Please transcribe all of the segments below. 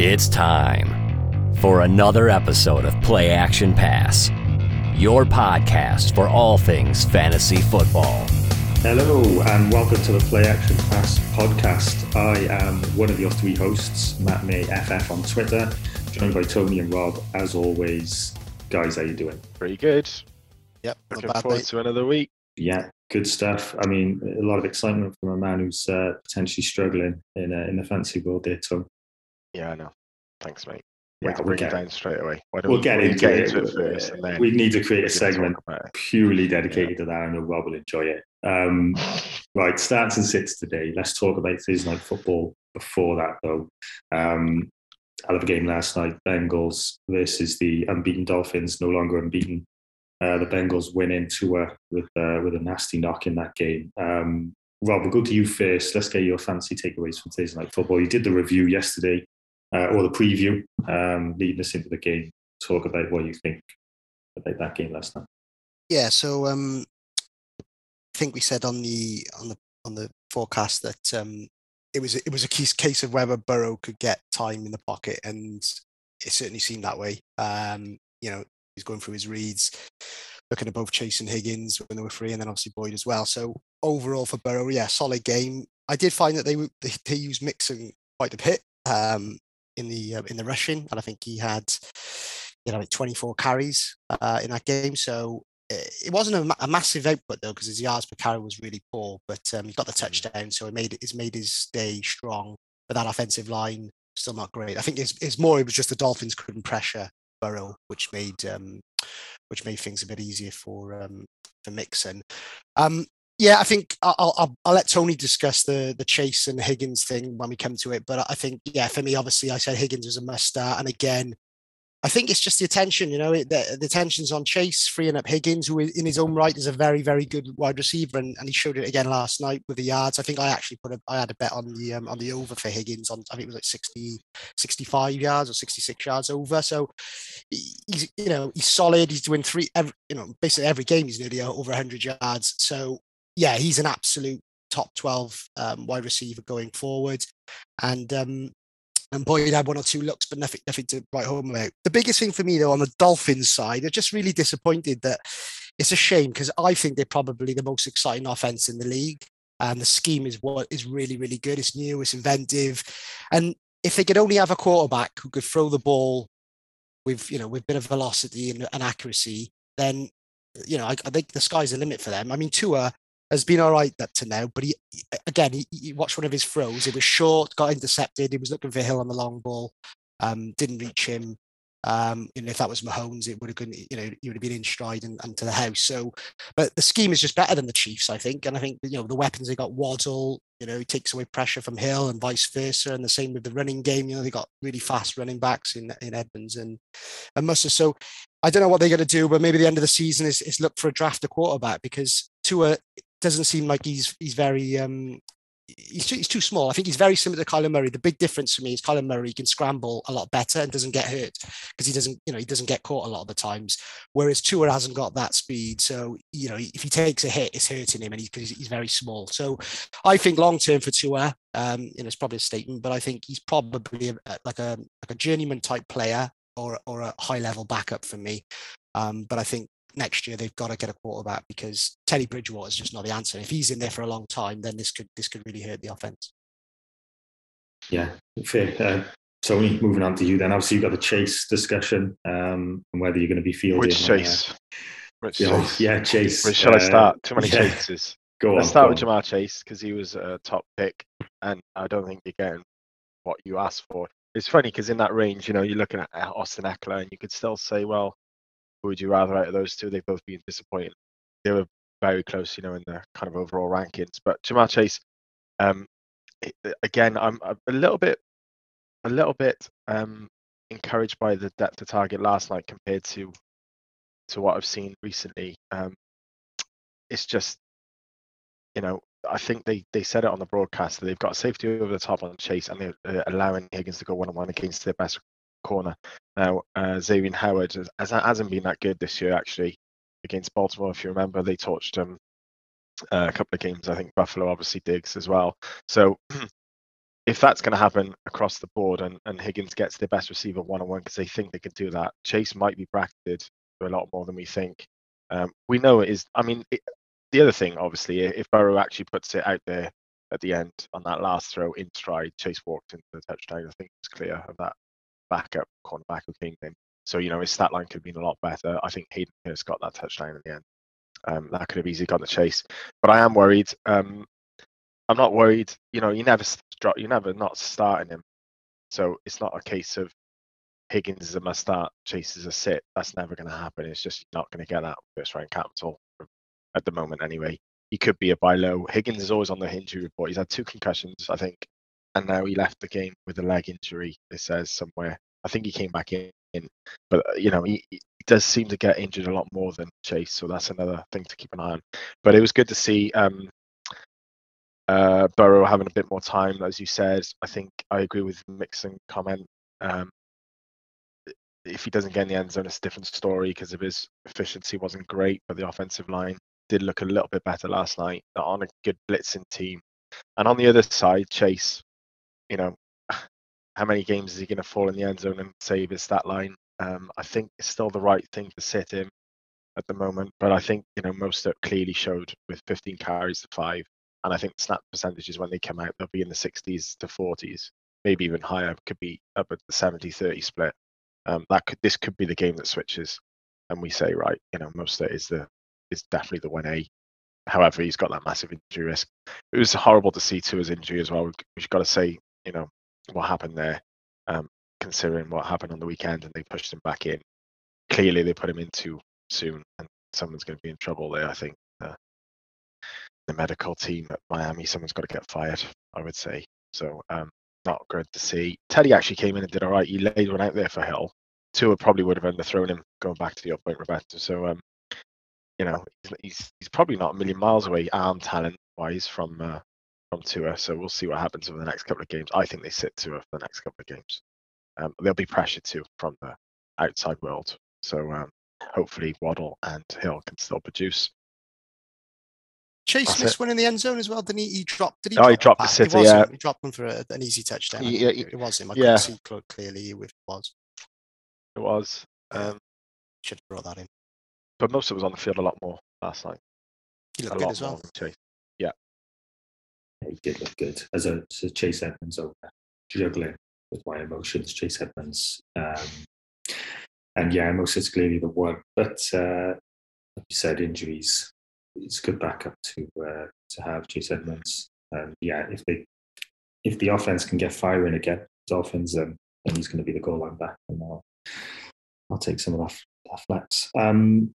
It's time for another episode of Play Action Pass, your podcast for all things fantasy football. Hello, and welcome to the Play Action Pass podcast. I am one of your three hosts, Matt May FF on Twitter, joined by Tony and Rob. As always, guys, how you doing? Pretty good. Yep, Looking forward to another week. Yeah, good stuff. I mean, a lot of excitement from a man who's uh, potentially struggling in uh, in the fancy world there, Tom. Yeah, I know. Thanks, mate. Yeah, we'll bring get, it down straight away. We'll we get into, get into it first, and then we need to create a segment it. purely dedicated to that. I know Rob will enjoy it. Um, right, starts and sits today. Let's talk about Thursday night football. Before that, though, um, I love a game last night. Bengals versus the unbeaten Dolphins, no longer unbeaten. Uh, the Bengals win into a with uh, with a nasty knock in that game. Um, Rob, we'll go to you first. Let's get your fancy takeaways from Thursday night football. You did the review yesterday, uh, or the preview, um, leading us into the game. Talk about what you think about that game last night. Yeah, so um, I think we said on the on the on the forecast that um, it was it was a case case of whether Burrow could get time in the pocket, and it certainly seemed that way. Um, you know, he's going through his reads, looking at both Chase and Higgins when they were free, and then obviously Boyd as well. So overall for Burrow, yeah, solid game. I did find that they they, they used Mixon quite a bit um, in the uh, in the rushing, and I think he had you know like 24 carries uh, in that game. So it wasn't a, ma- a massive output though, because his yards per carry was really poor. But um, he got the touchdown, so it made it's made his day strong. But that offensive line still not great. I think it's, it's more it was just the Dolphins couldn't pressure Burrow, which made um, which made things a bit easier for um, for Mixon. Um, yeah, I think I'll, I'll I'll let Tony discuss the the Chase and Higgins thing when we come to it. But I think yeah, for me, obviously, I said Higgins was a must start, and again, I think it's just the attention. You know, it, the, the attention's on Chase, freeing up Higgins, who in his own right is a very very good wide receiver, and, and he showed it again last night with the yards. I think I actually put a I had a bet on the um, on the over for Higgins on I think it was like 60, 65 yards or sixty six yards over. So he's you know he's solid. He's doing three every you know basically every game he's nearly over hundred yards. So yeah, he's an absolute top 12 um, wide receiver going forward. And um, and Boyd had one or two looks, but nothing, nothing to write home about. The biggest thing for me, though, on the Dolphins side, they're just really disappointed that it's a shame because I think they're probably the most exciting offense in the league. And the scheme is what is really, really good. It's new, it's inventive. And if they could only have a quarterback who could throw the ball with, you know, with a bit of velocity and, and accuracy, then, you know, I, I think the sky's the limit for them. I mean, Tua has been all right up to now, but he again, he, he watched one of his throws. It was short, got intercepted. He was looking for Hill on the long ball, um, didn't reach him. Um, know, if that was Mahomes, it would have been, you know, he would have been in stride and, and to the house. So, but the scheme is just better than the Chiefs, I think. And I think, you know, the weapons they got Waddle, you know, he takes away pressure from Hill and vice versa. And the same with the running game. You know, they got really fast running backs in in Edmonds and and Mostert. So I don't know what they're going to do, but maybe the end of the season is, is look for a draft a quarterback because Tua doesn't seem like he's he's very um he's too, he's too small. I think he's very similar to Kyler Murray. The big difference for me is Kyler Murray can scramble a lot better and doesn't get hurt because he doesn't you know he doesn't get caught a lot of the times. Whereas Tua hasn't got that speed, so you know if he takes a hit, it's hurting him, and he's because he's very small. So I think long term for Tua, um, you know, it's probably a statement, but I think he's probably a, like a like a journeyman type player or or a high level backup for me. Um, but I think next year they've got to get a quarterback because Teddy Bridgewater is just not the answer. If he's in there for a long time, then this could this could really hurt the offense. Yeah, fair. Uh, Tony, moving on to you then. Obviously, you've got the Chase discussion um, and whether you're going to be fielding. Which uh, Chase? Which yeah, Chase? yeah, Chase. Where shall I uh, start? Too many yeah. chases. Go on. Let's start with on. Ja'Marr Chase because he was a top pick, and I don't think you're getting what you asked for. It's funny because in that range, you know, you're looking at uh, Austin Ekeler, and you could still say, well, who would you rather out of those two? They've both been disappointing. They were very close, you know, in the kind of overall rankings. But Ja'Marr Chase, um, again, I'm a a little bit, a little bit um, encouraged by the depth of target last night compared to to what I've seen recently. Um, it's just, you know, I think they they said it on the broadcast that they've got safety over the top on Chase and they're uh, allowing Higgins to go one on one against their best corner. Now, uh, Xavier Howard has, has- hasn't been that good this year actually against Baltimore. If you remember, they torched him uh, a couple of games. I think Buffalo obviously Diggs as well. So if that's going to happen across the board and, and Higgins gets the best receiver one on one because they think they can do that, Chase might be bracketed for a lot more than we think. Um, we know it is. I mean, it, the other thing, obviously, if Burrow actually puts it out there at the end on that last throw in stride, Chase walked into the touchdown. I think it's clear of that backup cornerback came in. So, you know, his stat line could have been a lot better. I think Hayden Hurst got that touchdown in the end. Um, that could have easily gone the chase. But I am worried. Um, I'm not worried. You know, you never drop, you never not starting him. So it's not a case of Higgins is a must start, Chase is a sit. That's never going to happen. It's just not going to get that first round capital at the moment anyway. He could be a buy low. Higgins is always on the injury report. He's had two concussions, I think, and now he left the game with a leg injury. It says somewhere. I think he came back in, but uh, you know he, he does seem to get injured a lot more than Chase, so that's another thing to keep an eye on. But it was good to see um, uh, Burrow having a bit more time, as you said. I think I agree with Mixon comment. Um, if he doesn't get in the end zone, it's a different story because of his efficiency wasn't great, but the offensive line did look a little bit better last night on a good blitzing team. And on the other side, Chase, you know, how many games is he going to fall in the end zone and save his stat line? Um, I think it's still the right thing to sit him at the moment, but I think you know Mostert clearly showed with 15 carries to five and I think snap percentages when they come out, they'll be in the 60s to 40s, maybe even higher. Could be up at the 70-30 split. Um, that could this could be the game that switches, and we say right, you know, Mostert is the is definitely the one A. However, he's got that massive injury risk. It was horrible to see his injury as well. We've got to say, you know, what happened there, um, considering what happened on the weekend, and they pushed him back in. Clearly, they put him in too soon, and someone's going to be in trouble there. I think the medical team at Miami, someone's got to get fired, I would say. So um, not good to see. Teddy actually came in and did all right. He laid one out there for Hill. Tua probably would have underthrown him going back to your point, Roberto. So um, you know, he's he's probably not a million miles away arm talent wise from uh, from Tua. So we'll see what happens over the next couple of games. I think they sit Tua for the next couple of games. Um, they'll be pressured too from the outside world. So um, hopefully Waddle and Hill can still produce. Chase That's missed it. one in the end zone as well, didn't he? He dropped. Did he? Oh, drop he dropped the city. Yeah, he dropped one for a, an easy touchdown. Yeah, it was him. I yeah. couldn't see clearly who it was. It was. Um, Should have brought that in. But Mostert was on the field a lot more last night. He looked good as well. Chase. He did look good as a, as a Chase Edmonds over juggling with my emotions. Chase Edmonds. Um, and yeah, most it's clearly the one. But uh, like you said, injuries it's a good backup to uh, to have Chase Edmonds. And yeah, if they if the offense can get firing again, Dolphins, then then he's going to be the goal line back, and I'll I'll take some of that, that flex. Um,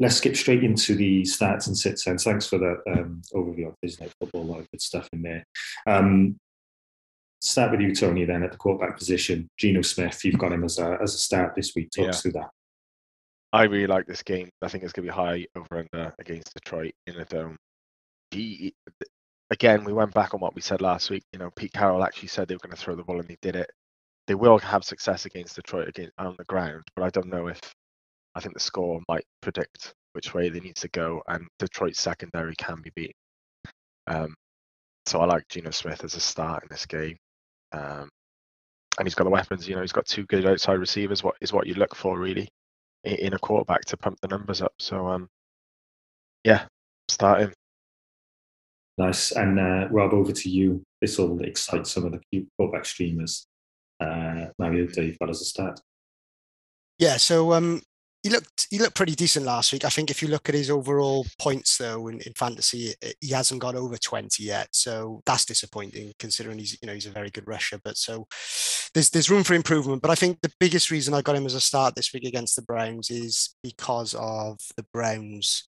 let's skip straight into the stats and sits. And thanks for that um, overview of Thursday Night Football. A lot of good stuff in there. Um, start with you, Tony. Then at the quarterback position, Geno Smith. You've got him as a as a start this week. Talk yeah. us through that. I really like this game. I think it's going to be high over under against Detroit in a dome. He, again, we went back on what we said last week. You know, Pete Carroll actually said they were going to throw the ball and they did it. They will have success against Detroit again on the ground, but I don't know if I think the score might predict which way they need to go, and Detroit's secondary can be beaten. Um, so I like Geno Smith as a start in this game. Um, and he's got the weapons. You know, he's got two good outside receivers. What is what you look for really? in a quarterback to pump the numbers up. So um, yeah, start him. Nice. And uh, Rob, over to you. This will excite some of the quarterback streamers. Uh, Mariota, you've got as a start. Yeah. So um, he looked he looked pretty decent last week. I think if you look at his overall points though in, in fantasy, he hasn't got over 20 yet. So that's disappointing considering he's you know he's a very good rusher. But so there's there's room for improvement. But I think the biggest reason I got him as a start this week against the Browns is because of the Browns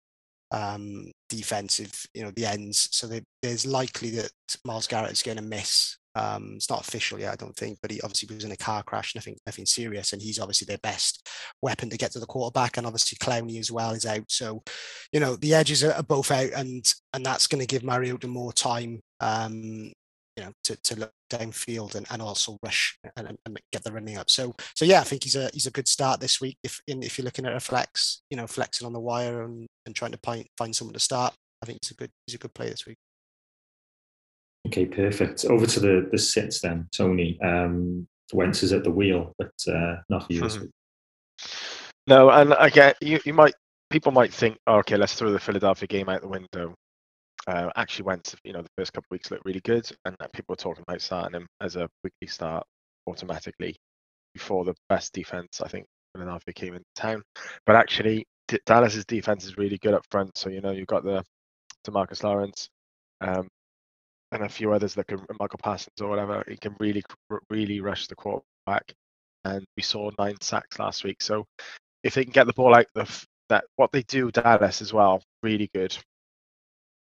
um defensive, you know, the ends. So they, there's likely that Myles Garrett is going to miss um, it's not official yet, I don't think, but he obviously was in a car crash, nothing, nothing serious, and he's obviously their best weapon to get to the quarterback, and obviously Clowney as well is out. So, you know, the edges are, both out, and and that's going to give Mariota more time, um, you know, to, to look downfield and, and also rush and, and get the running up. So, so yeah, I think he's a he's a good start this week. If in, if you're looking at a flex, you know, flexing on the wire and, and trying to find find someone to start, I think he's a good he's a good play this week. Okay, perfect. Over to the the sits then, Tony. Um, Wentz is at the wheel, but uh, not for you. Mhm. No, and again, you, you might people might think, oh, okay, let's throw the Philadelphia game out the window. Uh, actually, went you know the first couple weeks looked really good, and people were talking about starting him as a weekly start automatically before the best defense. I think Philadelphia came into town, but actually D- Dallas's defense is really good up front. So you know you've got the DeMarcus Lawrence, um, and a few others that can Michael Parsons or whatever. He can really really rush the quarterback, and we saw nine sacks last week. So if they can get the ball out the that what they do Dallas as well really good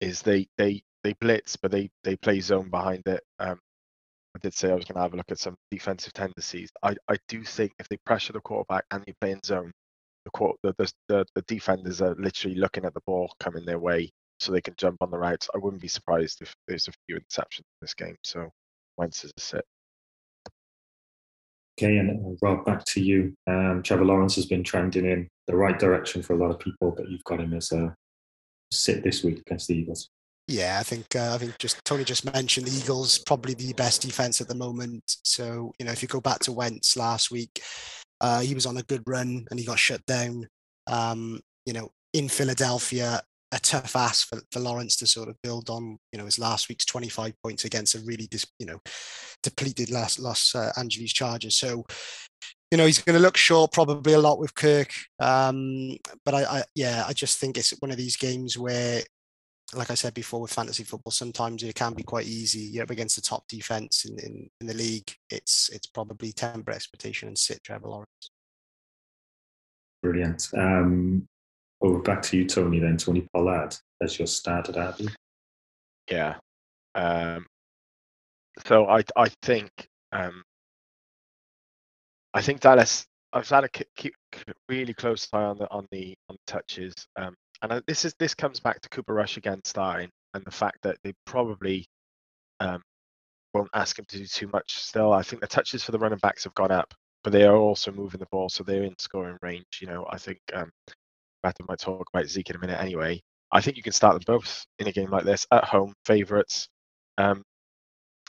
is they they they blitz but they they play zone behind it. Um, I did say I was going to have a look at some defensive tendencies. I, I do think if they pressure the quarterback and they play in zone, the, the, the, the defenders are literally looking at the ball coming their way so they can jump on the routes. I wouldn't be surprised if there's a few interceptions in this game. So Wentz is a sit. Okay, and uh, Rob, back to you. Um, Trevor Lawrence has been trending in the right direction for a lot of people, but you've got him as a sit this week against the Eagles. Yeah, I think uh, I think just Tony just mentioned the Eagles probably the best defense at the moment. So you know if you go back to Wentz last week, uh, he was on a good run and he got shut down. Um, you know in Philadelphia, a tough ask for, for Lawrence to sort of build on. You know his last week's 25 points against a really dis, you know depleted Los Los uh, Angeles Chargers. So you know he's going to look short probably a lot with Kirk. Um, but I, I yeah I just think it's one of these games where like I said before with fantasy football, sometimes it can be quite easy. You're up against the top defense in, in, in the league. It's it's probably temper expectation and sit Trevor Lawrence. Brilliant. Um, over back to you, Tony, then. Tony Pollard as your starter, Derby. Yeah. Um, so I I think um, I think Dallas. I've had a keep, keep really close eye on the on the on the touches. Um, and I, this is this comes back to Cooper Rush again starting, and the fact that they probably um, won't ask him to do too much. Still, I think the touches for the running backs have gone up, but they are also moving the ball, so they're in scoring range. You know, I think um, Matthew might talk about Zeke in a minute anyway. I think you can start them both in a game like this at home, favourites, um,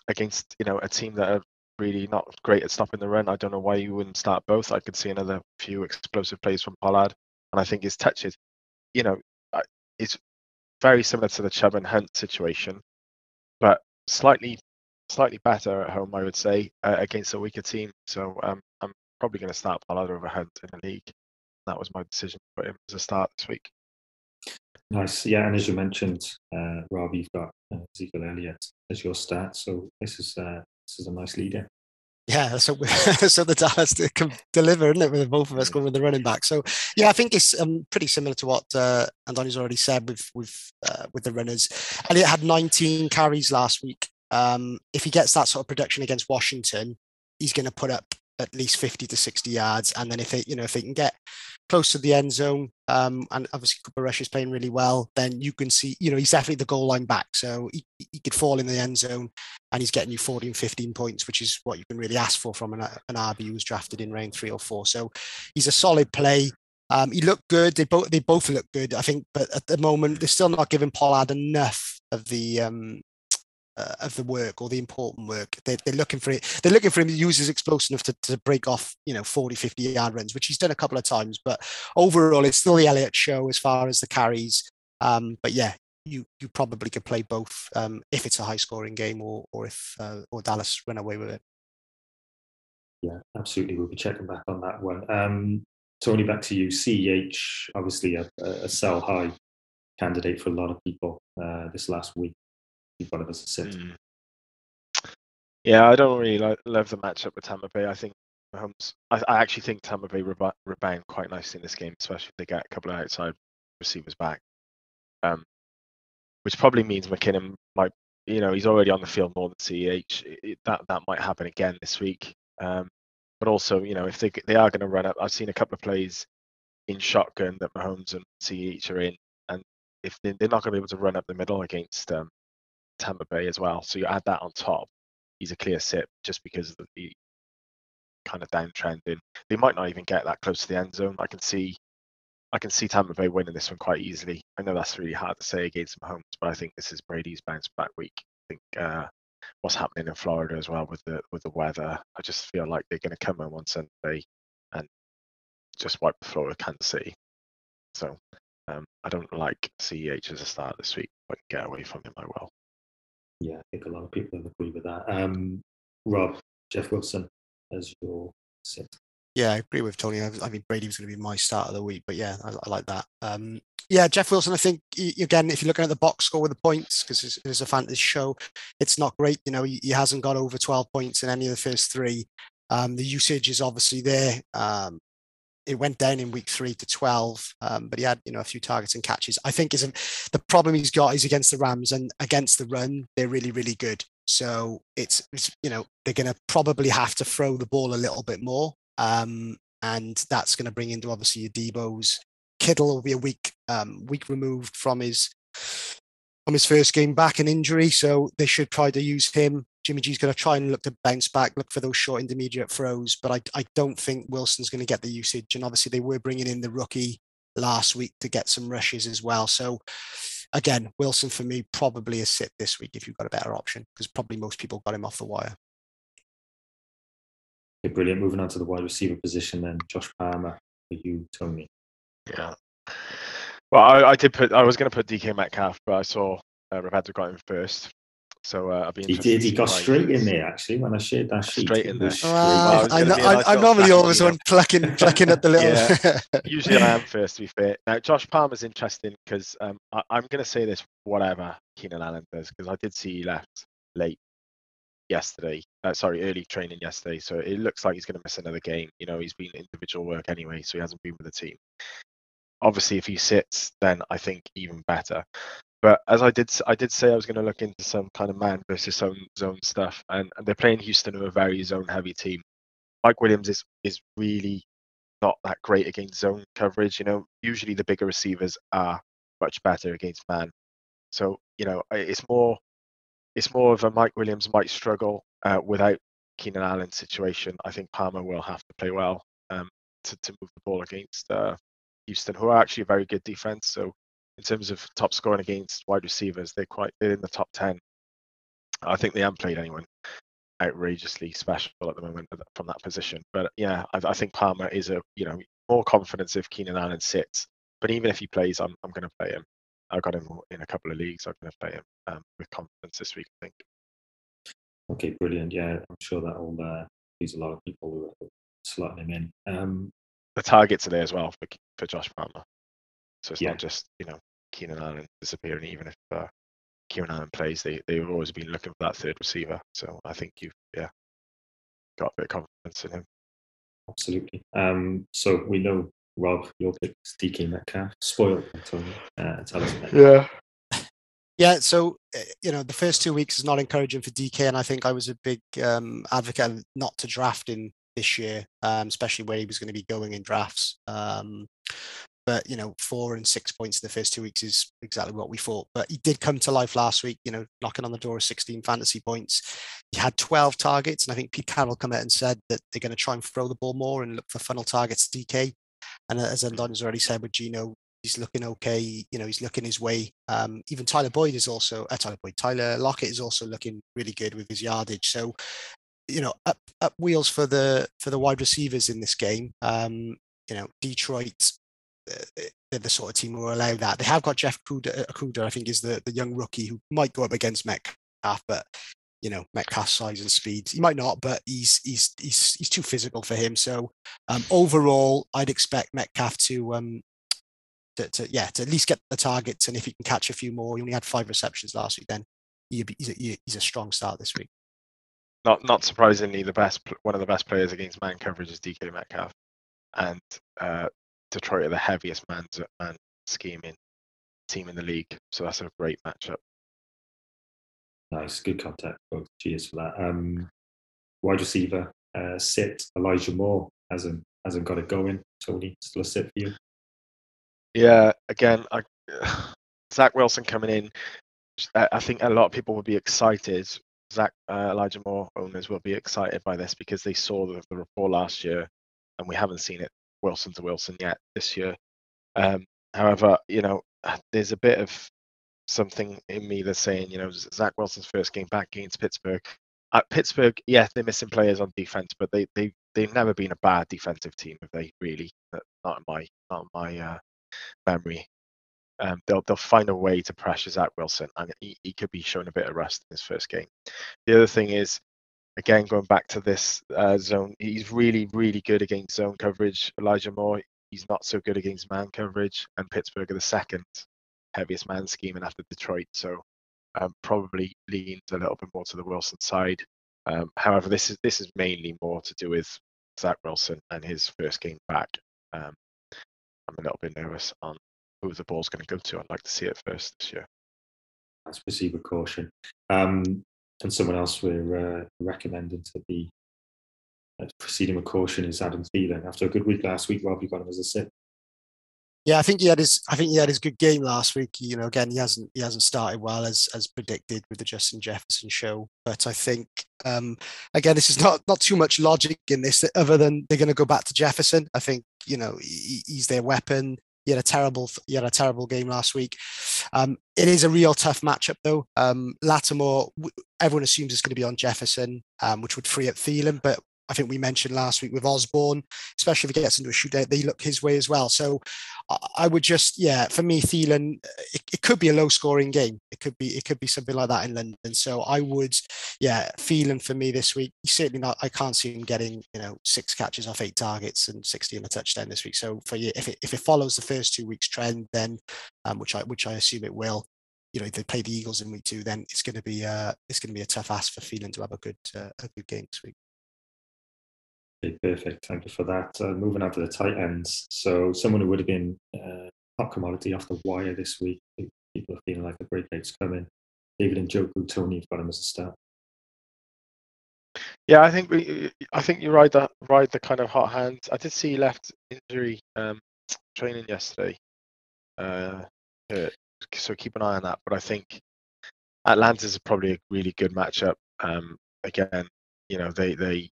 against you know a team that are really not great at stopping the run. I don't know why you wouldn't start both. I could see another few explosive plays from Pollard, and I think his touches, you know, it's very similar to the Chubb and Hunt situation, but slightly slightly better at home, I would say, uh, against a weaker team. So um, I'm probably going to start Pollard over Hunt in the league. That was my decision to put him as a start this week. Nice. Yeah, and as you mentioned, uh, Rob, you've got uh, Ezekiel Elliott as your start. So this is uh, this is a nice leader. Yeah, so so the Dallas to can deliver, isn't it, with both of us going with the running back. So yeah, I think it's um, pretty similar to what uh, Andoni's already said with with uh, with the runners. Elliott had 19 carries last week. Um, if he gets that sort of production against Washington, he's going to put up at least 50 to 60 yards. And then if they, you know, if they can get close to the end zone, um, and obviously Cooper Rush is playing really well, then you can see, you know, he's definitely the goal line back. So he, he could fall in the end zone and he's getting you 14, 15 points, which is what you can really ask for from an, an RB who was drafted in round three or four. So he's a solid play. Um, he looked good. They both they both look good, I think, but at the moment they're still not giving Pollard enough of the um, uh, of the work or the important work. They, they're looking for it. They're looking for him to use his explosiveness to, to break off, you know, 40, 50 yard runs, which he's done a couple of times. But overall, it's still the Elliott show as far as the carries. Um, but yeah, you you probably could play both um, if it's a high scoring game or or if uh, or Dallas run away with it. Yeah, absolutely. We'll be checking back on that one. Um, Tony, back to you. CEH, obviously a, a sell high candidate for a lot of people uh, this last week. You've got it as a sit. Mm. Yeah, I don't really like, love the matchup with Tampa Bay. I think Mahomes. I, I actually think Tampa Bay rebound quite nicely in this game, especially if they get a couple of outside receivers back. Um, which probably means McKinnon might, you know, he's already on the field more than CEH. It, that that might happen again this week. Um, but also, you know, if they they are going to run up, I've seen a couple of plays in shotgun that Mahomes and CEH are in, and if they, they're not going to be able to run up the middle against um, Tampa Bay as well, so you add that on top, he's a clear sip just because of the kind of downtrending. They might not even get that close to the end zone. I can see I can see Tampa Bay winning this one quite easily. I know that's really hard to say against Mahomes, but I think this is Brady's bounce back week. I think uh, what's happening in Florida as well with the with the weather. I just feel like they're going to come in on Sunday and just wipe the floor with Kansas City. So um, I don't like CEH as a start this week, but get away from him, I will. Yeah, I think a lot of people agree with that. Um, Rob, Jeff Wilson as your sit. Yeah, I agree with Tony. I, mean, Brady was going to be my start of the week, but yeah, I, I like that. Um, yeah, Jeff Wilson. I think again, if you're looking at the box score with the points, because it's, it's, a fantasy show, it's not great. You know, he, he, hasn't got over 12 points in any of the first three. Um, the usage is obviously there. Um, it went down in week three to 12, um, but he had you know a few targets and catches. I think is the problem he's got is against the Rams and against the run, they're really really good. So it's, it's you know they're going to probably have to throw the ball a little bit more. Um, and that's going to bring into obviously your Deebo's. Kittle will be a week um, week removed from his from his first game back in injury, so they should try to use him. Jimmy G's going to try and look to bounce back, look for those short intermediate throws, but I, I don't think Wilson's going to get the usage. And obviously, they were bringing in the rookie last week to get some rushes as well. So again, Wilson for me probably a sit this week if you've got a better option because probably most people got him off the wire. Okay, brilliant. Moving on to the wide receiver position then. Josh Palmer for you, Tony. Yeah. Well, I, I did put. I was going to put DK Metcalf, but I saw uh, Roberto got him first. So uh, I'll be He did. He got straight in there actually when I shared that sheet. Straight in there. Well, I, I, am normally always one plucking, plucking at the little. yeah. Usually I am first to be fair. Now Josh Palmer's interesting because um, I, am going to say this whatever Keenan Allen does because I did see he left late yesterday. Uh, sorry, early training yesterday. So it looks like he's going to miss another game. You know, he's been individual work anyway, so he hasn't been with the team. Obviously, if he sits, then I think even better. But as I did, I did say I was going to look into some kind of man versus zone zone stuff, and, and they're playing Houston, who are a very zone heavy team. Mike Williams is is really not that great against zone coverage. You know, usually the bigger receivers are much better against man. So you know, it's more it's more of a Mike Williams might struggle uh, without Keenan Allen situation. I think Palmer will have to play well um, to, to move the ball against uh, Houston, who are actually a very good defense. So in terms of top scoring against wide receivers, they're quite they're in the top ten. I think they haven't played anyone outrageously special at the moment from that position. But yeah, I, I think Palmer is a you know more confidence if Keenan Allen sits. But even if he plays, I'm I'm going to play him. I've got him in a couple of leagues. I'm going to play him um, with confidence this week. I think. Okay, brilliant. Yeah, I'm sure that will uh, use a lot of people who are slotting him in. Um, the targets are there as well for for Josh Palmer, so it's yeah. not just you know Keenan Allen disappearing. Even if uh, Keenan Allen plays, they they've always been looking for that third receiver. So I think you've yeah got a bit of confidence in him. Absolutely. Um, so we know Rob, your pick is DK Metcalf. Spoiled, Tony. Uh, tell us about Yeah. Yeah, so eh, you know the first two weeks is not encouraging for DK, and I think I was a big um, advocate not to draft him this year, um, especially where he was going to be going in drafts. Um, but you know, four and six points in the first two weeks is exactly what we thought. But he did come to life last week. You know, knocking on the door of 16 fantasy points. He had 12 targets, and I think Pete Carroll come out and said that they're going to try and throw the ball more and look for funnel targets DK. And as Andon's already said with Geno, he's looking okay. You know, he's looking his way. Um, even Tyler Boyd is also uh, Tyler Boyd. Tyler Lockett is also looking really good with his yardage. So, you know, up up wheels for the for the wide receivers in this game. Um, you know, Detroit. Uh, they're the sort of team who will allow that. They have got Jeff Okudah, I think, is the, the young rookie who might go up against Metcalf, but you know Metcalf's size and speed. He might not, but he's he's he's he's too physical for him. So um, overall, I'd expect Metcalf to um to, to, yeah to at least get the targets, and if he can catch a few more, he only had five receptions last week. Then he's a, he's a strong start this week. Not not surprisingly, the best one of the best players against man coverage is DK Metcalf, and uh, Detroit are the heaviest man man scheming team in the league. So that's a great matchup. Nice, good contact. Both. Cheers for that. Um, wide receiver, uh, sit Elijah Moore hasn't hasn't got it going. Tony, still a sit for you. Yeah, again, I, Zach Wilson coming in. I think a lot of people will be excited. Zach uh, Elijah Moore owners will be excited by this because they saw the, the report last year, and we haven't seen it Wilson to Wilson yet this year. Um, however, you know, there's a bit of something in me that's saying, you know, Zach Wilson's first game back against Pittsburgh. At Pittsburgh, yeah, they're missing players on defense, but they they they've never been a bad defensive team, have they? Really, not in my not in my uh, memory. Um, they'll they'll find a way to pressure Zach Wilson, and he, he could be showing a bit of rust in his first game. The other thing is, again, going back to this uh, zone, he's really really good against zone coverage. Elijah Moore, he's not so good against man coverage, and Pittsburgh are the second heaviest man scheme, scheming after Detroit. So um, probably leans a little bit more to the Wilson side. Um, however, this is this is mainly more to do with Zach Wilson and his first game back. Um, I'm a little bit nervous on who the ball's going to go to. I'd like to see it first this year. Proceed with caution. Um, and someone else we're uh, recommending to be uh, proceeding with caution is Adam Thielen. After a good week last week, Rob, you got him as a sit. Yeah, I think he had his. I think he had his good game last week. You know, again, he hasn't he hasn't started well as as predicted with the Justin Jefferson show. But I think um, again, this is not not too much logic in this, other than they're going to go back to Jefferson. I think you know he, he's their weapon. He had a terrible he had a terrible game last week. Um, it is a real tough matchup though. Um, Lattimore, everyone assumes it's going to be on Jefferson, um, which would free up Thielen, but I think we mentioned last week with Osborn, especially if he gets into a shootout, they look his way as well. So I would just, yeah, for me, Thielen, it, it, could be a low scoring game. It could be, it could be something like that in London. So I would, yeah, Thielen for me this week. Certainly not. I can't see him getting, you know, six catches off eight targets and sixty in a touchdown this week. So for you, if it if it follows the first two weeks trend, then um, which I which I assume it will, you know, if they play the Eagles in week two, then it's going to be uh, it's going to be a tough ask for Thielen to have a good uh, a good game this week. Okay, perfect. Thank you for that. Uh, moving on to the tight ends. So, someone who would have been uh, hot commodity off the wire this week. People are feeling like the breakout's coming. David Njoku, Tony, you've got him as a start. Yeah, I think we. I think you ride the ride the kind of hot hand. I did see left injury um, training yesterday. Uh, so keep an eye on that. But I think Atlanta's probably a really good matchup. Um, again, you know they they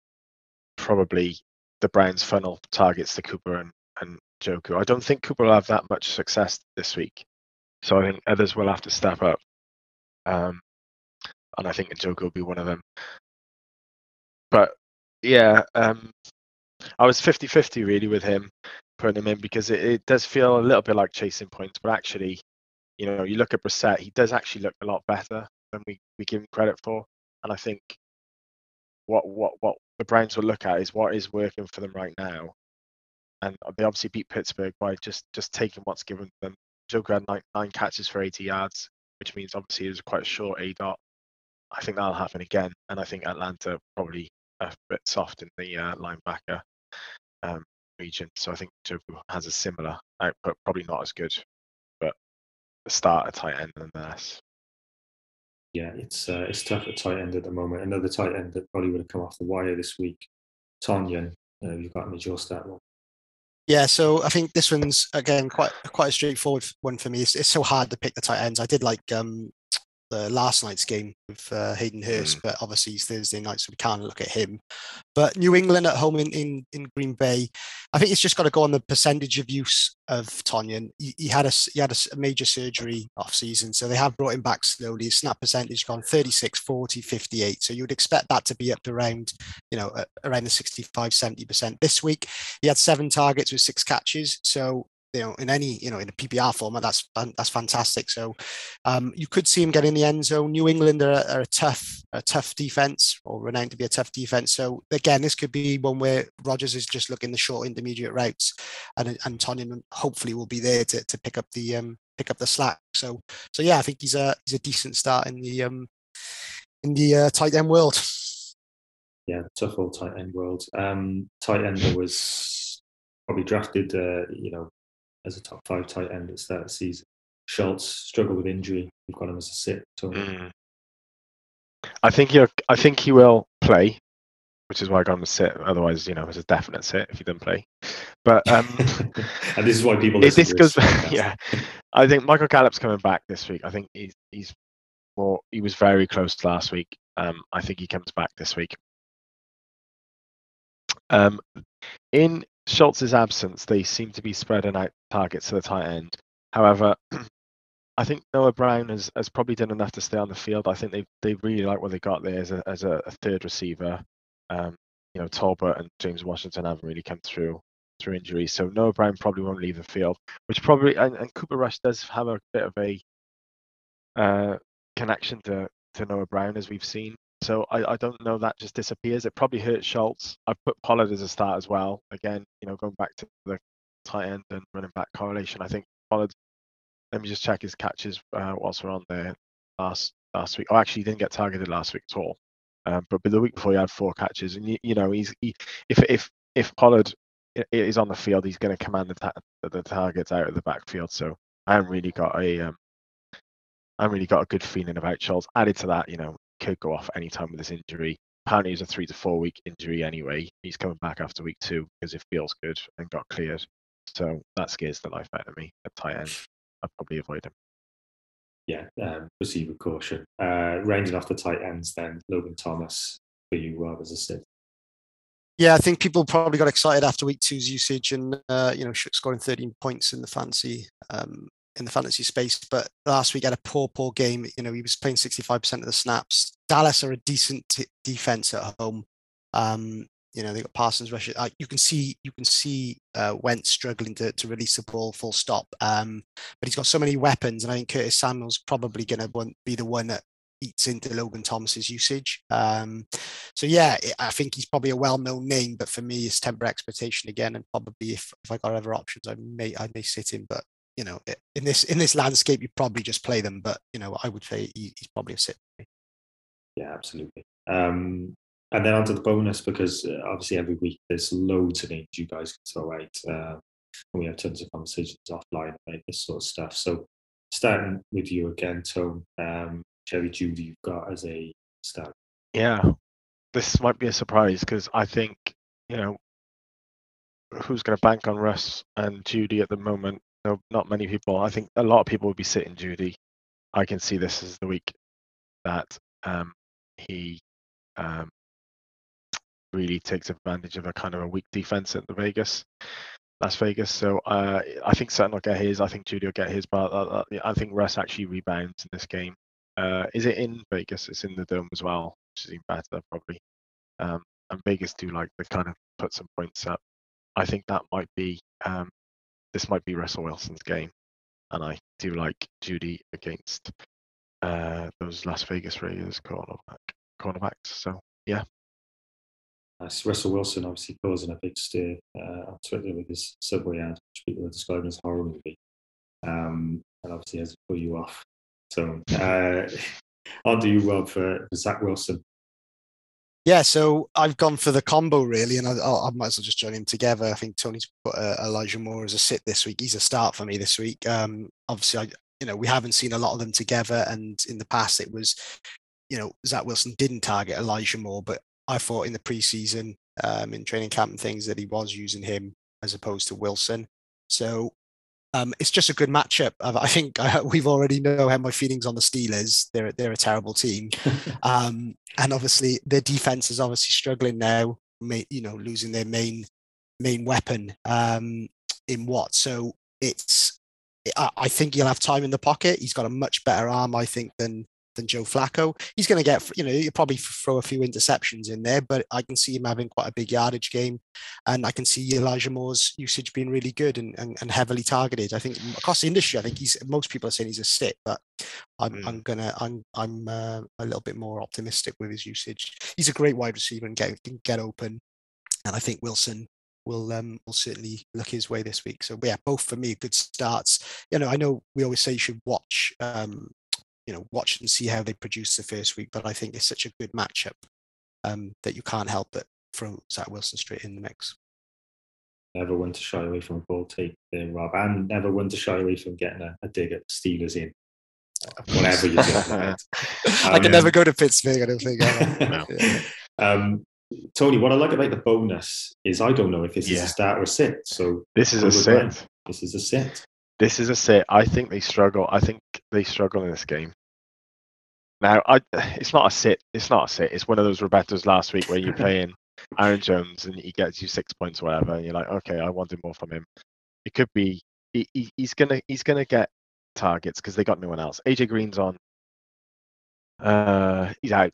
probably the Browns funnel targets to Cooper and, and Njoku. I don't think Cooper will have that much success this week. So I think others will have to step up. Um, and I think Njoku will be one of them. But yeah, um, I was 50 50 really with him putting him in because it, it, does feel a little bit like chasing points. But actually, you know, you look at Brissett, he does actually look a lot better than we, we give him credit for. And I think what what what the Browns will look at is what is working for them right now, and they obviously beat Pittsburgh by just just taking what's given them. Njoku had nine, nine catches for 80 yards, which means obviously it was quite a short aDOT. I think that'll happen again, and I think Atlanta probably a bit soft in the uh, linebacker um, region. So I think Njoku has a similar output, probably not as good, but the start at tight end nonetheless yeah, it's uh, it's tough at tight end at the moment. Another tight end that probably would have come off the wire this week, Tonyan. Uh, you've got him as that one. Yeah, so I think this one's again quite quite a straightforward one for me. It's, it's so hard to pick the tight ends. I did like um, the last night's game with uh, Hayden Hurst, mm. but obviously it's Thursday night, so we can't look at him. But New England at home in, in, in Green Bay, I think it's just got to go on the percentage of use of Tonyan. He, he had a he had a major surgery off season, so they have brought him back slowly. His snap percentage gone 36, 40, 58. So you would expect that to be up to around, you know, around the 65, 70%. This week, he had seven targets with six catches. So you know, in any, you know, in a PPR format, that's that's fantastic. So um, you could see him get in the end zone. New England are, are, a tough, a tough defense, or renowned to be a tough defense. So again, this could be one where Rodgers is just looking the short intermediate routes, and and Tonyan hopefully will be there to, to pick up the um, pick up the slack. So so yeah, I think he's a he's a decent start in the um, in the uh, tight end world. Yeah, tough old tight end world. Um, tight end was probably drafted, uh, you know, as a top five tight end at the start of the season. Schultz struggled with injury. We've got him as a sit. Mm. I think he I think he will play, which is why I got him a sit. Otherwise, you know, it's a definite sit if he didn't play. But um, and this is why people. This, this goes. yeah, I think Michael Gallup's coming back this week. I think he's he's more. He was very close last week. Um, I think he comes back this week. Um, in Schultz's absence, they seem to be spreading out targets to the tight end. However, I think Noah Brown has, has probably done enough to stay on the field. I think they they really like what they got there as a as a, a third receiver. Um, you know, Tolbert and James Washington haven't really come through through injury, so Noah Brown probably won't leave the field. Which probably and, and Cooper Rush does have a bit of a uh, connection to to Noah Brown as we've seen. So I, I don't know that just disappears. It probably hurts Schultz. I've put Pollard as a start as well. Again, you know, going back to the tight end and running back correlation, I think Pollard. Let me just check his catches uh, whilst we're on there last last week. Oh, actually, he didn't get targeted last week at all. Um, but, but the week before he had four catches, and you, you know he's he, if if if Pollard is on the field, he's going to command the, ta- the targets out of the backfield. So I haven't really got a um, I really got a good feeling about Schultz. Added to that, you know, could go off any time with this injury. Apparently, it's a three to four week injury anyway. He's coming back after week two because it feels good and got cleared. So that scares the life out of me at tight end. I'd probably avoid him. Yeah, um, proceed with caution. Uh, ranging off the tight ends, then Logan Thomas for you, Rob, as a sit. Yeah, I think people probably got excited after week two's usage and uh, you know scoring 13 points in the fancy um, in the fantasy space. But last week had a poor, poor game. You know, he was playing 65% of the snaps. Dallas are a decent t- defense at home. Um, you know, they got Parsons rushing. Uh, you can see, you can see uh, Wentz struggling to, to release the ball full stop. Um, but he's got so many weapons, and I think Curtis Samuel's probably going to be the one that eats into Logan Thomas's usage. Um, so yeah, I think he's probably a well-known name, but for me, it's temper expectation again, and probably if, if I got other options, I may I may sit him. But you know, in this in this landscape, you probably just play them. But you know, I would say he, he's probably a sit. Yeah, absolutely. Um, and then onto the bonus because uh, obviously every week there's loads of names you guys can throw out. Uh, and we have tons of conversations offline about this sort of stuff. So starting with you again, Tone, um, Jerry Jeudy, you've got as a start. Yeah, this might be a surprise because I think you know who's going to bank on Russ and Jeudy at the moment no, not many people. I think a lot of people would be sitting Jeudy. I can see this as the week that um, he um, really takes advantage of a kind of a weak defense at the Vegas, Las Vegas. So uh, I think Sutton will get his. I think Jeudy will get his, but uh, uh I think Russ actually rebounds in this game. Uh, is it in Vegas? It's in the dome as well, which is even better probably. Um, and Vegas do like to kind of put some points up. I think that might be um, this might be Russell Wilson's game, and I do like Jeudy against uh, those Las Vegas Raiders cornerback, cornerbacks. So yeah. Nice. Russell Wilson obviously causing a big stir uh, on Twitter with his subway ad, which people are describing as horror movie, um, and obviously has to pull you off. So uh, I'll do you, Rob, for, for Zach Wilson. Yeah, so I've gone for the combo really, and I, I, might as well just join him together. I think Tony's put uh, Elijah Moore as a sit this week. He's a start for me this week. Um, obviously, I you know we haven't seen a lot of them together, and in the past it was, you know, Zach Wilson didn't target Elijah Moore, but I thought in the preseason, um, in training camp and things, that he was using him as opposed to Wilson. So um, it's just a good matchup. I think uh, we've already know how my feelings on the Steelers. They're they're a terrible team, um, and obviously their defense is obviously struggling now. You know, losing their main main weapon um, in what. So it's I think he'll have time in the pocket. He's got a much better arm, I think, than than Joe Flacco. He's going to get, you know, he'll probably throw a few interceptions in there, but I can see him having quite a big yardage game. And I can see Elijah Moore's usage being really good and, and, and heavily targeted. I think across the industry, I think he's, most people are saying he's a sit, but I'm, mm. I'm going to, I'm, I'm uh, a little bit more optimistic with his usage. He's a great wide receiver and get, can get open. And I think Wilson will um, will certainly look his way this week. So yeah, both for me good starts. You know, I know we always say you should watch um, you know watch and see how they produce the first week. But I think it's such a good matchup um, that you can't help but throw Zach Wilson straight in the mix. Never one to shy away from a ball take there, Rob, and never one to shy away from getting a, a dig at Steelers in. Whatever you do. um, I can never go to Pittsburgh. I don't think. yeah. um, Tony, what I like about the bonus is I don't know if this yeah. is a start or a sit. So this is a sit. This is a sit. This is a sit. I think they struggle. I think they struggle in this game. Now, I it's not a sit. It's not a sit. It's one of those Roberto's last week where you're playing Aaron Jones and he gets you six points or whatever, and you're like, okay, I wanted more from him. It could be he, he, he's gonna he's gonna get targets because they got no one else. AJ Green's on. Uh, he's out.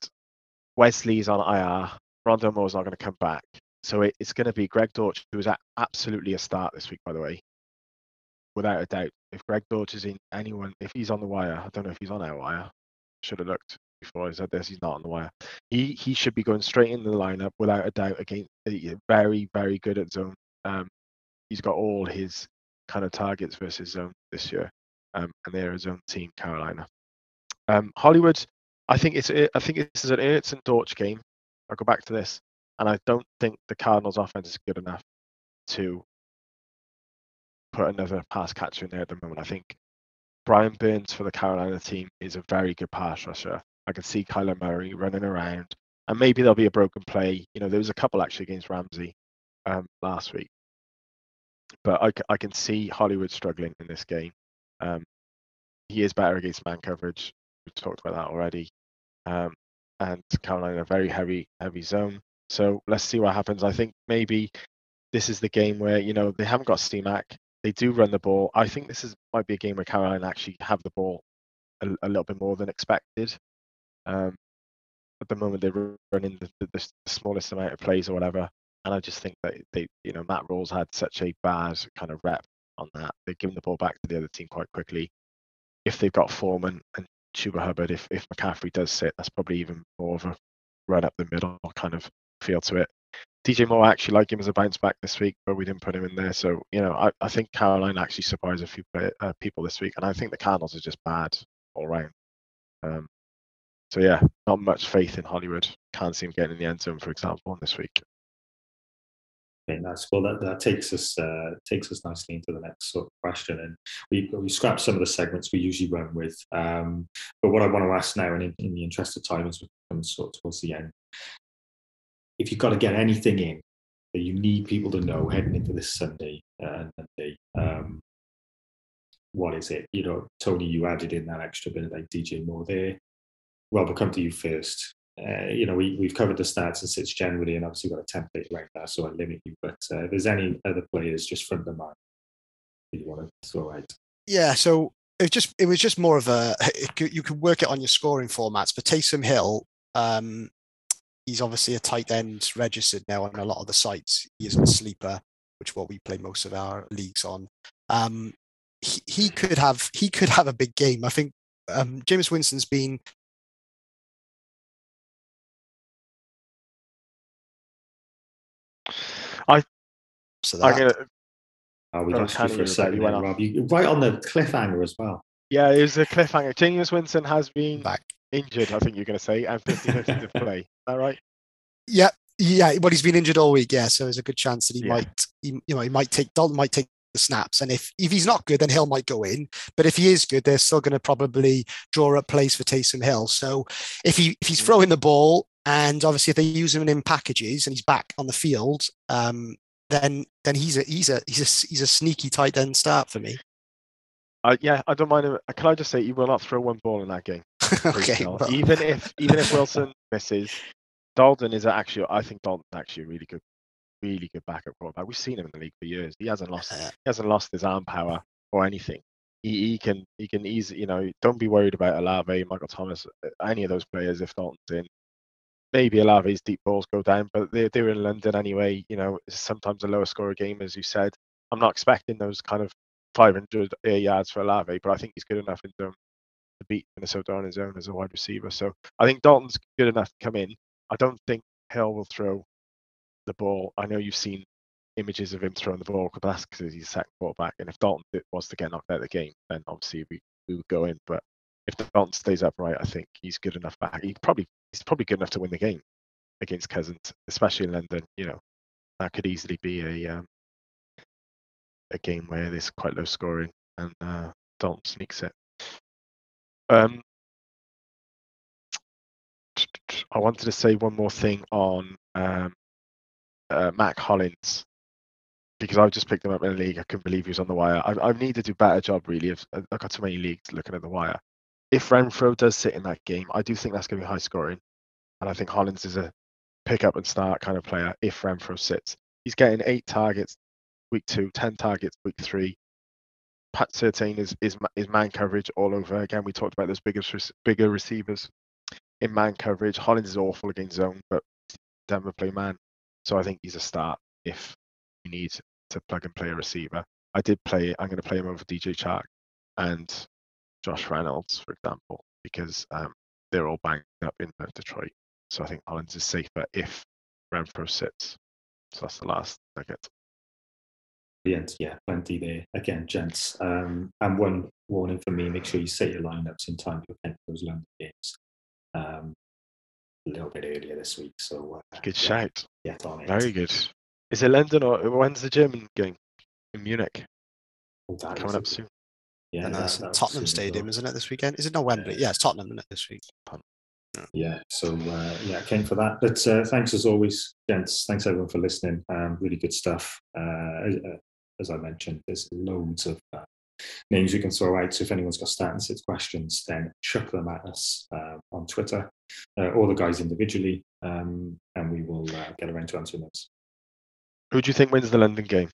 Wesley's on IR. Rondale Moore's not going to come back. So it, it's going to be Greg Dortch, who was at absolutely a start this week, by the way, without a doubt. If Greg Dortch is in anyone, if he's on the wire, I don't know if he's on our wire. Should have looked before I said this. He's not on the wire. He he should be going straight in the lineup without a doubt. Again, very very good at zone. Um, he's got all his kind of targets versus zone this year, um, and they're a zone team, Carolina. Um, Hollywood, I think it's I think this is an Ertz and Dortch game. I'll go back to this, and I don't think the Cardinals' offense is good enough to put another pass catcher in there at the moment. I think Brian Burns for the Carolina team is a very good pass rusher. I can see Kyler Murray running around, and maybe there'll be a broken play. You know, there was a couple actually against Ramsey um, last week, but I, I can see Hollywood struggling in this game. Um, he is better against man coverage. We've talked about that already. Um, and Carolina a very heavy heavy zone. So let's see what happens. I think maybe this is the game where you know they haven't got C-Mac. They do run the ball. I think this is might be a game where Carolina actually have the ball a, a little bit more than expected. Um, at the moment, they're running the, the, the, smallest amount of plays or whatever, and I just think that they, you know, Matt Rhule's had such a bad kind of rep on that. They're giving the ball back to the other team quite quickly. If they've got Foreman and Chuba Hubbard, if if McCaffrey does sit, that's probably even more of a run up the middle kind of feel to it. DJ Moore actually like him as a bounce back this week, but we didn't put him in there. So you know, I, I think Carolina actually surprised a few uh, people this week, and I think the Cardinals are just bad all round. Um, so yeah, not much faith in Hollywood. Can't see him getting in the end zone, for example, this week. Okay, nice. Well, that, that takes us uh, takes us nicely into the next sort of question, and we we scrapped some of the segments we usually run with. Um, but what I want to ask now, and in, in the interest of time, as we come sort of towards the end, if you've got to get anything in that you need people to know heading into this Sunday uh, Monday, um, what is it? You know, Tony, you added in that extra bit about DJ Moore there. Rob, we'll come to you first. Uh, you know, we, we've covered the stats and sits generally, and obviously got a template like that, so I limit you. But uh, if there's any other players just from the mind that you want to throw out? Yeah, so it just it was just more of a could, you could work it on your scoring formats. But Taysom Hill, um, he's obviously a tight end registered now on a lot of the sites. He is a sleeper, which what we play most of our leagues on. Um, he, he could have he could have a big game. I think um, Jameis Winston's been I so I'm that. gonna, Oh, we Oh, lost you for a second, like, there, you went Rob. You, right on the cliffhanger as well. yeah, it was a cliffhanger. Jameis Winston has been back. Injured, I think you're going to say, and 50 50 to play. Is that right? Yeah, yeah. Well, he's been injured all week. Yeah, so there's a good chance that he Yeah. might, he, you know, he might take Dalton might take the snaps, and if if he's not good, then Hill might go in. But if he is good, they're still going to probably draw up plays for Taysom Hill. So if he if he's Mm. throwing the ball, and obviously if they use him in packages and he's back on the field, um, then then he's a he's a he's a he's a sneaky tight end start for me. Uh, yeah, I don't mind him. Can I just say, he will not throw one ball in that game. okay, well, even if even if Wilson misses, Dalton is actually. I think Dalton's actually a really good, really good backup quarterback. We've seen him in the league for years. He hasn't lost. Uh, He hasn't lost his arm power or anything. He, he can he can easily you know don't be worried about Olave, Michael Thomas, uh, any of those players if Dalton's in. Maybe Olave's deep balls go down, but they're they're in London anyway. You know, it's sometimes a lower scorer game, as you said. I'm not expecting those kind of 500 air yards for Olave, but I think he's good enough in zone to beat Minnesota on his own as a wide receiver. So I think Dalton's good enough to come in. I don't think Hill will throw the ball. I know you've seen images of him throwing the ball, but that's because he's a second quarterback. And if Dalton was to get knocked out of the game, then obviously we, we would go in. But if Dalton stays upright, I think he's good enough back. He probably he's probably good enough to win the game against Cousins, especially in London. You know, that could easily be a um, a game where there's quite low scoring and uh, Dalton sneaks it. Um, I wanted to say one more thing on um, uh, Mack Hollins because I've just picked him up in a league. I couldn't believe he was on the wire. I, I need to do better job, really. Of, I've got too many leagues looking at the wire. If Renfrow does sit in that game, I do think that's going to be high scoring. And I think Hollins is a pick up and start kind of player if Renfrow sits. He's getting eight targets week two, 10 targets week three. Pat Surtain is, is is man coverage all over again. We talked about those bigger bigger receivers in man coverage. Hollins is awful against zone, but Denver play man, so I think he's a start if you need to plug and play a receiver. I did play. I'm going to play him over DJ Chark and Josh Reynolds, for example, because um, they're all banged up in Detroit. So I think Hollins is safer if Renfrow sits. So that's the last nugget. Brilliant. Yeah, plenty there. Again, gents. Um, and one warning for me: make sure you set your lineups in time to attend those London games. Um, a little bit earlier this week. So uh, good yeah, shout. Get on it. Very good. Is it London or when's the German game in Munich? Oh, Coming up soon. Yeah, and that's that, Tottenham Stadium, isn't it? This weekend? Is it not Wembley? Yeah, yeah it's Tottenham, isn't it? This week. Yeah, so uh, yeah, came for that. But uh, thanks as always, gents. Thanks everyone for listening. Um, really good stuff. Uh, as I mentioned, there's loads of uh, names we can throw out. So if anyone's got stat and sits questions, then chuck them at us uh, on Twitter uh, or the guys individually, um, and we will uh, get around to answering those. Who do you think wins the London game?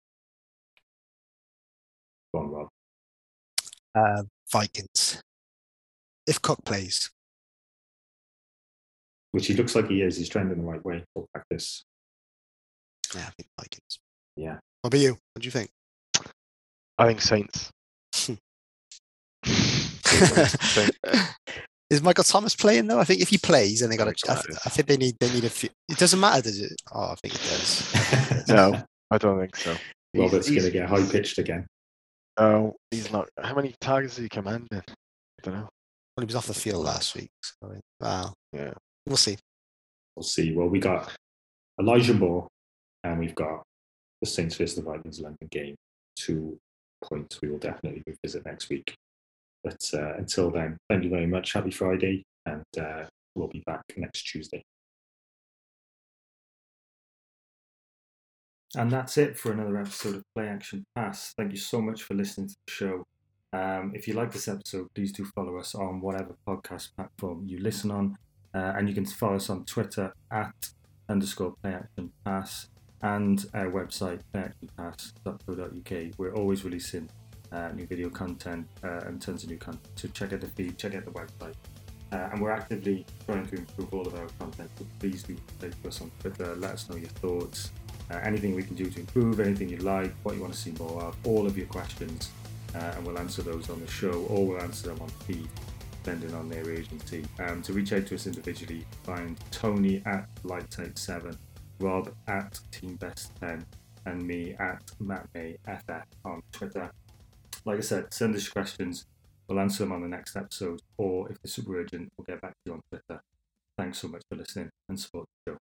Go on, Rob. Uh, Vikings. If Cook plays. Which he looks like he is. He's trending the right way for practice. Yeah, I think Vikings. Yeah. What about you? What do you think? I think Saints. Is Michael Thomas playing though? I think if he plays, then they got to. I, I, think they need. They need a few. It doesn't matter, does it? Oh, I think it does. no, I don't think so. Robert's going to get high pitched again. Oh, he's not. How many targets did he commanding? I don't know. Well, he was off the field last week. So, wow. Yeah. We'll see. We'll see. Well, we got Elijah Moore, and we've got the Saints versus the Vikings London game. Two points we will definitely revisit next week. But uh, until then, thank you very much. Happy Friday, and uh, we'll be back next Tuesday. And that's it for another episode of Play Action Pass. Thank you so much for listening to the show. Um, if you like this episode, please do follow us on whatever podcast platform you listen on. Uh, and you can follow us on Twitter at underscore Play Action Pass and our website, playactionpass.co.uk. We're always releasing uh, new video content uh, and tons of new content. So check out the feed, check out the website. Uh, and we're actively trying to improve all of our content. So please do to us on Twitter. Let us know your thoughts, uh, anything we can do to improve, anything you like, what you want to see more of, all of your questions, uh, and we'll answer those on the show or we'll answer them on feed, depending on their agency. Um, to reach out to us individually, find Tony at Light7, Rob at Team Best 10 and me at MattMayFF on Twitter like I said, send us questions. We'll answer them on the next episode, or if it's super urgent, we'll get back to you on Twitter. Thanks so much for listening and support the show.